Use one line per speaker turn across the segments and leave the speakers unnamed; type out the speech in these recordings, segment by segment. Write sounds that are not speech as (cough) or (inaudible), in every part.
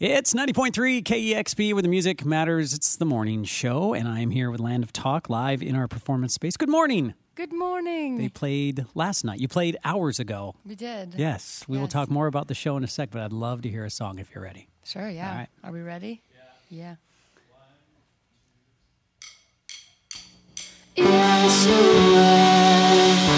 It's 90.3 KEXP where the music matters. It's the morning show, and I'm here with Land of Talk live in our performance space. Good morning.
Good morning.
They played last night. You played hours ago.
we did.
Yes, we will talk more about the show in a sec, but I'd love to hear a song if you're ready.
Sure, yeah.
All right.
Are we ready? Yeah.
Yes, you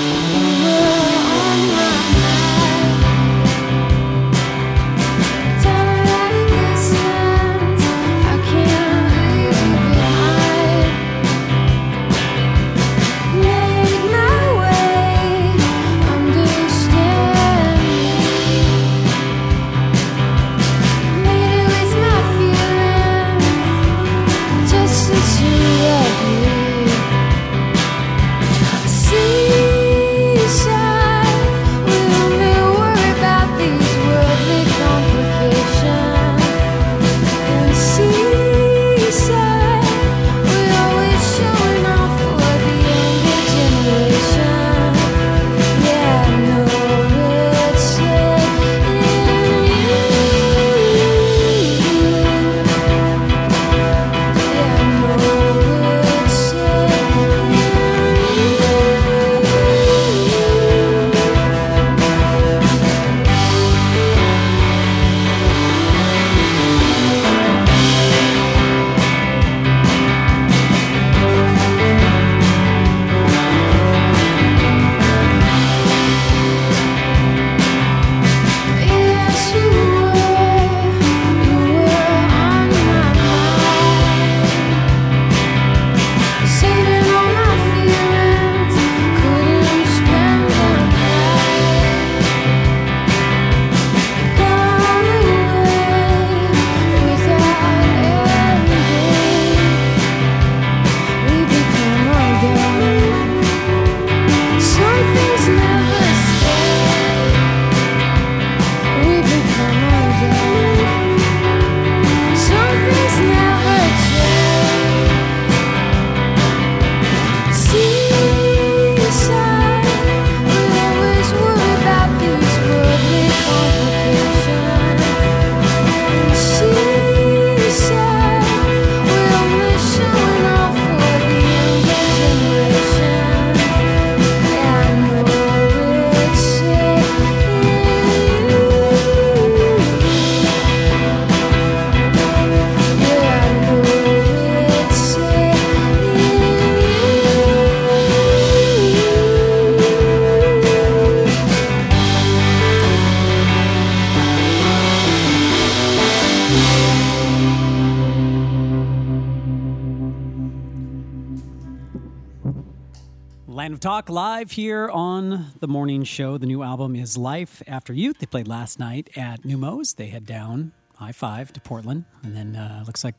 live here on the morning show. The new album is Life After Youth. They played last night at Neumos. They head down I 5 to Portland. And then uh, looks like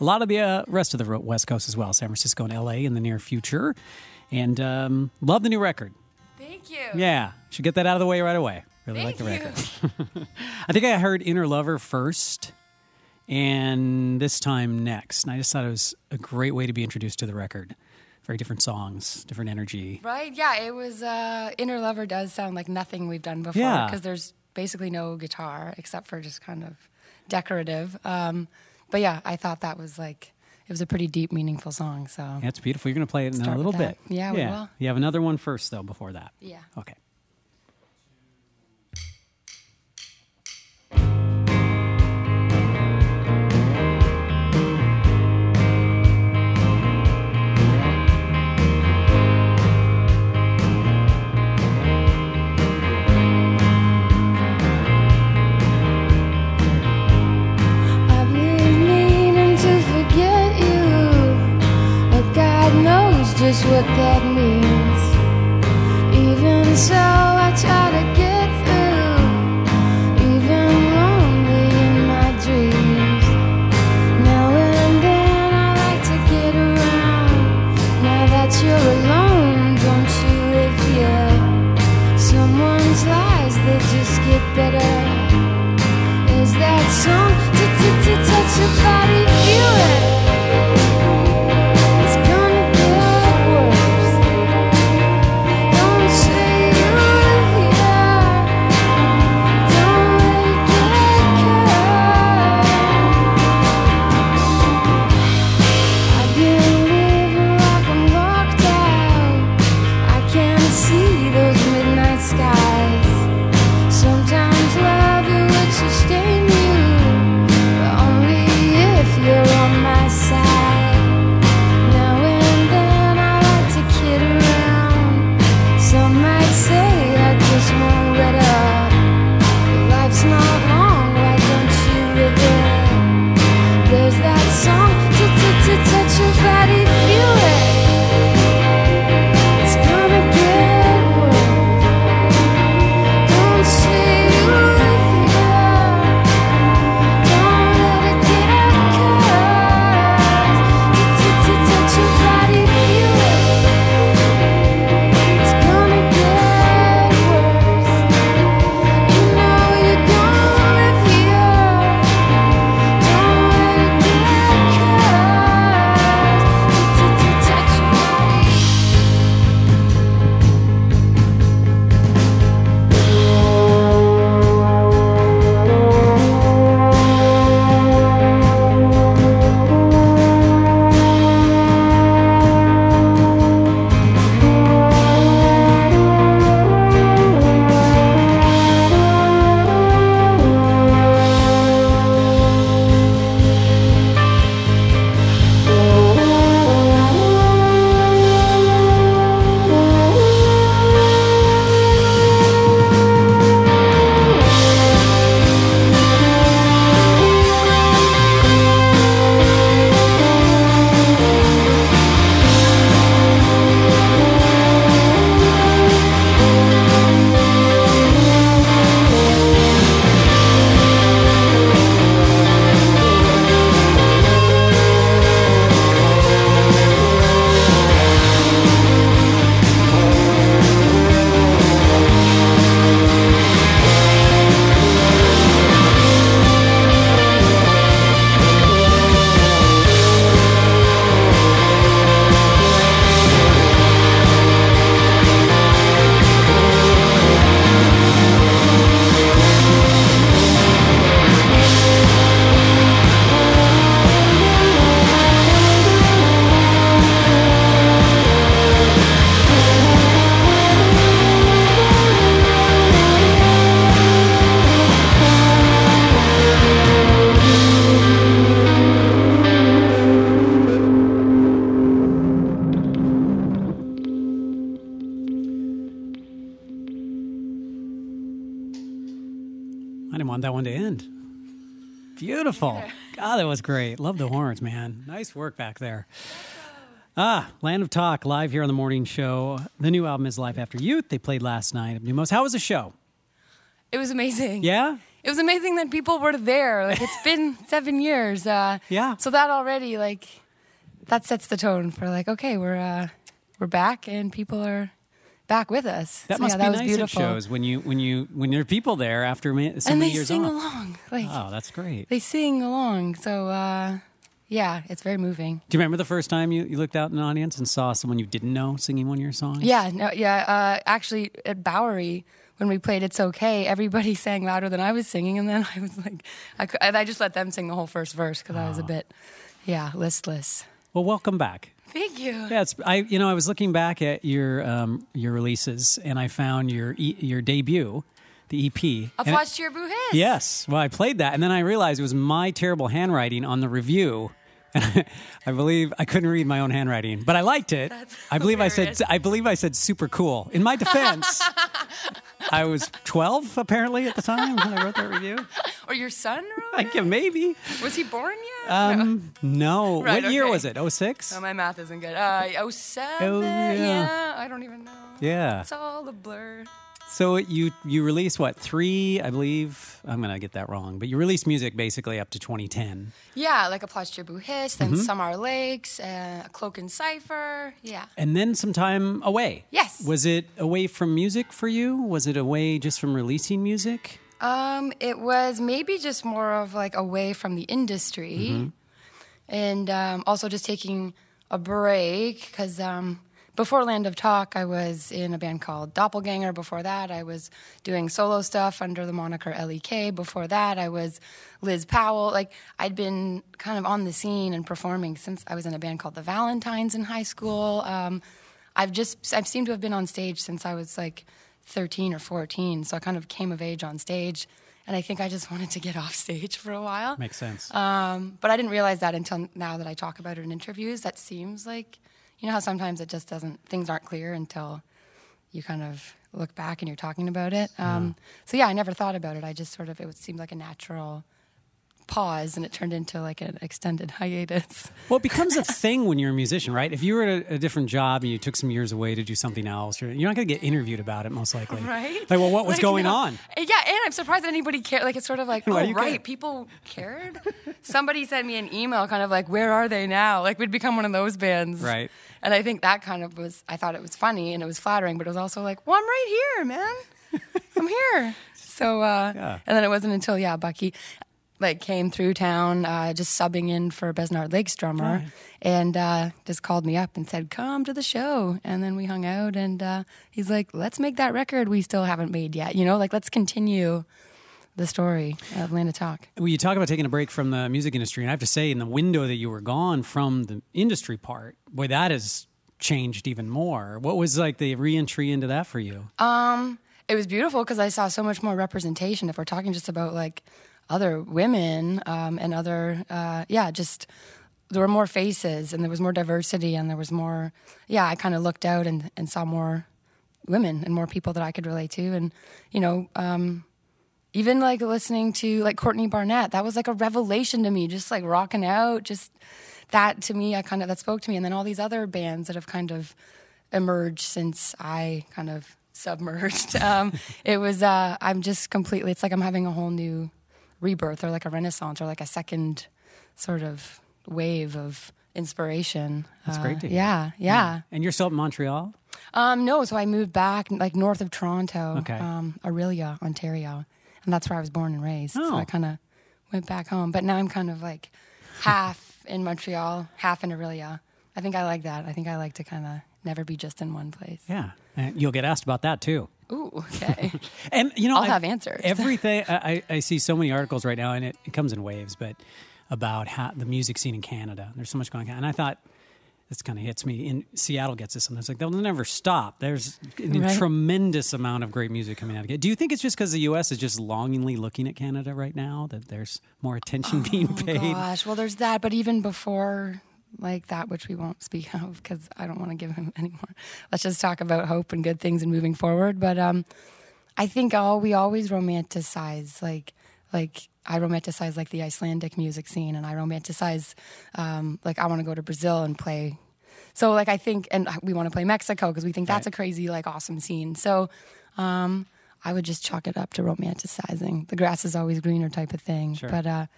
a lot of the uh, rest of the West Coast as well San Francisco and LA in the near future. And um, love the new record.
Thank you.
Yeah, should get that out of the way right away. Really like
Thank
the record. (laughs) I think I heard Inner Lover first and this time next. And I just thought it was a great way to be introduced to the record. Very different songs, different energy.
Right? Yeah, it was uh Inner Lover does sound like nothing we've done before
Yeah.
because there's basically no guitar except for just kind of decorative. Um but yeah, I thought that was like it was a pretty deep meaningful song, so
Yeah, it's beautiful. You're going to play it in a little bit.
Yeah, we will.
You have another one first, though, before that.
yeah.
Okay.
Knows what that means. Even so, I try to
want that one to end. Beautiful. God, that was great. Love the horns, man. Nice work back there. Ah, Land of Talk live here on the morning show. The new album is Life After Youth. They played last night at Neumos. How was the show?
It was amazing.
Yeah?
It was amazing that people were there. Like it's been (laughs) seven years. Uh,
Yeah.
So that already like that sets the tone for like okay we're uh, we're back and people are back with us.
That
So,
must
yeah,
be
that
nice
beautiful.
shows when you when you when there are people there after so
and they sing
off.
along. Like
Oh, that's great.
they sing along. So uh, yeah, it's very moving.
Do you remember the first time you, you looked out in an audience and saw someone you didn't know singing one of your songs?
Yeah, no, yeah. Uh, actually, at Bowery, when we played "It's Okay," everybody (laughs) sang louder than I was singing, and then (laughs) I was like, I, I just let them sing the whole first verse because I was a bit, yeah, listless.
Well, welcome back.
Thank you.
Yeah, it's I. You know, I was looking back at your um, your releases, and I found your e- your debut, the EP. and it-
Applause Cheer Boo Hiss.
Yes. Well, I played that, and then I realized it was my terrible handwriting on the review. (laughs) I believe I couldn't read my own handwriting, but I liked it.
That's
I believe I said I believe I said super cool. In my defense, (laughs) I was 12 apparently at the time when I wrote that review.
Or your son wrote
I
it?
can maybe.
Was he born yet?
Um, no.
Right,
what year was it? 06?
No, my math isn't good. Uh, 07?
Oh, yeah.
yeah. I don't even know.
yeah.
It's all a blur.
So you you released what three? I believe I'm gonna get that wrong, but you released music basically up to 2010,
Yeah, like your boo hiss, then
Mm-hmm.
Some Are Lakes, uh, Cloak and Cipher. Yeah.
and then some time away.
Yes.
Was it away from music for you? Was it away just from releasing music?
Um, it was maybe just more of like away from the industry, and um, also just taking a break because um, before Land of Talk, I was in a band called Doppelganger. Before that, I was doing solo stuff under the moniker LEK. Before that, I was Liz Powell. Like I'd been kind of on the scene and performing since I was in a band called the Valentines in high school. Um, I've just I've seemed to have been on stage since I was like 13 or 14. So I kind of came of age on stage. And I think I just (laughs) wanted to get off stage for a while.
Makes sense.
Um, but I didn't realize that until now that I talk about it in interviews. That seems like, you know how sometimes it just doesn't, things aren't clear until you kind of look back and you're talking about it. Um, So yeah, I never thought about it. I just sort of, it seemed like a natural pause and it turned into like an extended (laughs) hiatus.
well, it becomes a thing when you're a musician, right? If you were at a, a different job and you took some years away to do something else, you're, you're not going to get interviewed about it, most likely.
Right?
Like, well, what was
Like,
going
no.
on?
Yeah, and I'm surprised that anybody cared. Like, it's sort of like, oh, right,
care?
people cared. Somebody sent me an email, kind of like, where are they now? Like, we'd become one of those bands.
Right.
And I think that kind of was, I thought it was funny and it was flattering, but it was also like, well, I'm right here, man. I'm here. (laughs) So, uh,
Yeah.
and then it wasn't until, yeah, Bucky like came through town, uh, just subbing in for Besnard Lakes drummer,
Right.
and uh, just called me up and said, "Come to the show." And then we hung out, and uh, he's like, "Let's make that record we still haven't made yet." You know, like let's continue the story of Land of Talk.
Well, you talk about taking a break from the music industry, and I have to say, in the window that you were gone from the industry part, boy, that has changed even more. What was like the reentry into that for you?
Um, it was beautiful because I saw so much more representation. If we're talking just about like other women um, and other, uh, yeah, just there were more faces and there was more diversity and there was more. Yeah, I kind of looked out and, and saw more women and more people that I could relate to, and you know. Um, even like listening to like Courtney Barnett, that was like a revelation to me. Just like rocking out, just that to me, I kind of that spoke to me. And then all these other bands that have kind of emerged since I kind of submerged. (laughs) Um, it was uh, I'm just completely. It's like I'm having a whole new rebirth, or like a renaissance, or like a second sort of wave of inspiration.
That's
Uh,
great to hear.
Yeah, yeah.
And you're still at Montreal?
Um, no, so I moved back like north of Toronto,
Okay.
um, Orillia, Ontario, and that's where I was born and raised. So
Oh.
I kind of went back home, but now I'm kind of like half (laughs) in Montreal, half in Orillia. I think I like that. I think I like to kind of never be just in one place.
Yeah. And you'll get asked about that too.
Ooh, okay. (laughs)
And you know,
I'll
I-
have answers.
Everything (laughs) I, I see so many articles right now, and it, it comes in waves, but about how the music scene in Canada. There's so much going on, and I thought this kind of hits me. In Seattle gets this sometimes like they'll never stop. There's a
Right.
tremendous amount of great music coming out of Canada. Do you think it's just because the U.S. is just longingly looking at Canada right now that there's more attention oh, being paid?
Oh, Gosh, well, there's that, but even before like that, which we won't speak (laughs) of because I don't want to give him (laughs) any more. Let's just talk about hope and good things and moving forward. But um, I think all we always romanticize like like I romanticize like the Icelandic music scene, and I romanticize um, like I want to go to Brazil and play. So like I think, and we want to play Mexico because we think that's
Right.
a crazy like awesome scene. So um, I would just chalk it up to romanticizing. The grass is always greener type of thing.
Sure.
But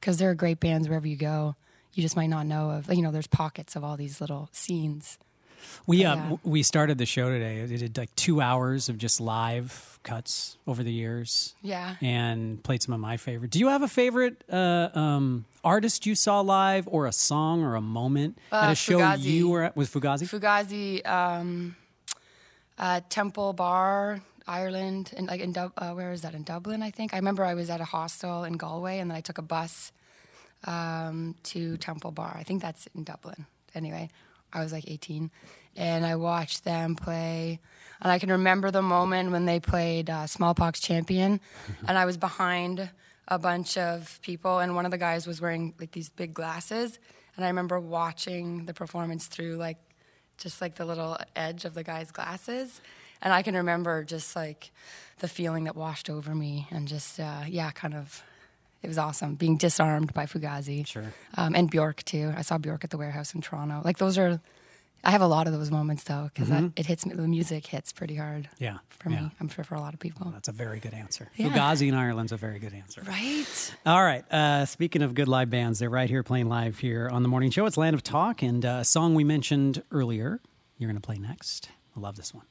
because there are great bands wherever you go, you just might not know of. You know, there's pockets of all these little scenes.
We uh,
Yeah.
w- we started the show today. It did like two hours of just live cuts over the years,
Yeah.
and played some of my favorite. Do you have a favorite uh, um, artist you saw live, or a song, or a moment at
Uh,
a show
Fugazi.
you were at? Was Fugazi?
Fugazi, um, uh, Temple Bar, Ireland, and like in Dub- uh, where is that in Dublin? I think I remember I was at a hostel in Galway, and then I took a bus um, to Temple Bar. I think that's in Dublin. Anyway, I was like 18, and I watched them play. And I can remember the moment when they played uh, Smallpox Champion, (laughs) and I was behind a bunch of people, and one of the guys was wearing like these big glasses, and I remember watching the performance through like just like the little edge of the guy's glasses. And I can remember just like the feeling that washed over me and just, uh, yeah, kind of, it was awesome being disarmed by Fugazi.
Sure.
Um, and Bjork too. I saw Bjork at the warehouse in Toronto. Like those are, I have a lot of those moments though, because it hits me, the music hits pretty hard
Yeah,
for
yeah.
me. I'm sure for a lot of people.
That's a very good answer.
Yeah.
Fugazi in Ireland's a very good answer.
Right?
All right. Uh, speaking of good live bands, they're right here playing live here on the morning show. It's Land of Talk, and uh, a song we mentioned earlier. You're going to play next. I love this one.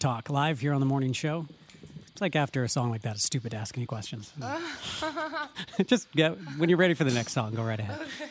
Talk live here on the morning show. It's like after a song like that, it's stupid to ask any questions. (laughs) (laughs) Just get when you're ready for the next song, go right ahead.
Thank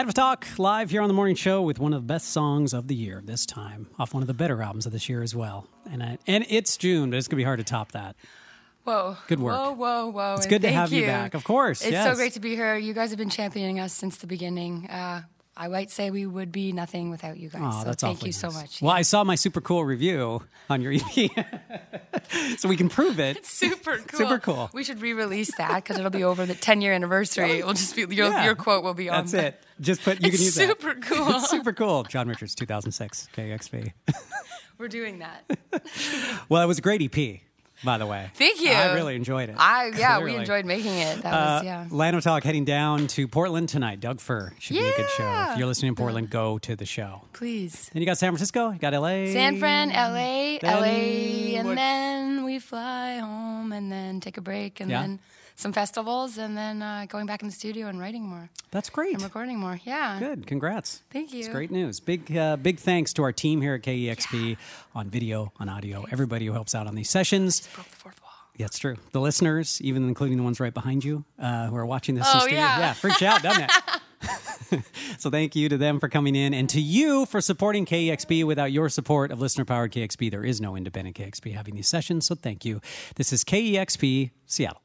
Land of Talk live here on the morning show with one of the best songs of the year this time, off one of the better albums of this year as well. And I, and it's June, but it's gonna be hard to top that.
Whoa.
Good work.
Whoa, whoa, whoa.
It's
and
good to have you back. Of course,
It's
yes.
so great to be here. You guys have been championing us since the beginning. Uh, I might say we would be nothing without you guys.
Oh,
so
that's
thank you so much.
Well, I saw my super cool review on your EP, (laughs) so we can prove it. (laughs)
Super cool.
Super cool.
We should re-release that because it'll be over the 10 year anniversary. It will just be your,
Yeah.
your quote will be on.
That's
the-
it. Just put. You
It's
can use
super
that. (laughs)
cool.
It's super cool. John Richards, 2006, KXP.
We're doing that.
well, it was a great EP, by the way.
Thank you.
I really enjoyed it.
I yeah, we (laughs) enjoyed making it. That
Uh,
was yeah.
Land of Talk heading down to Portland tonight. Doug Fir should be a good show. If you're listening in Portland, go to the show.
Please.
Then you got San Francisco, you got LA.
San Fran, LA,
Then
LA, and
what-
then we fly home and then take a break and
Yeah.
then some festivals and then uh, going back in the studio and writing more
That's great.
and recording more. Yeah.
Good. Congrats.
Thank you.
It's great news. Big, uh, big thanks to our team here at KEXP on video, on audio, everybody who helps out on these sessions.
Broke the fourth wall.
Yeah, it's true. The listeners, even including the ones right behind you uh, who are watching this
Oh, yeah.
Yeah, freaks out, doesn't it? (laughs) (laughs) so thank you to them for coming in and to you for supporting KEXP. Without your support of listener powered KEXP, there is no independent KEXP having these sessions. So thank you. This is KEXP Seattle.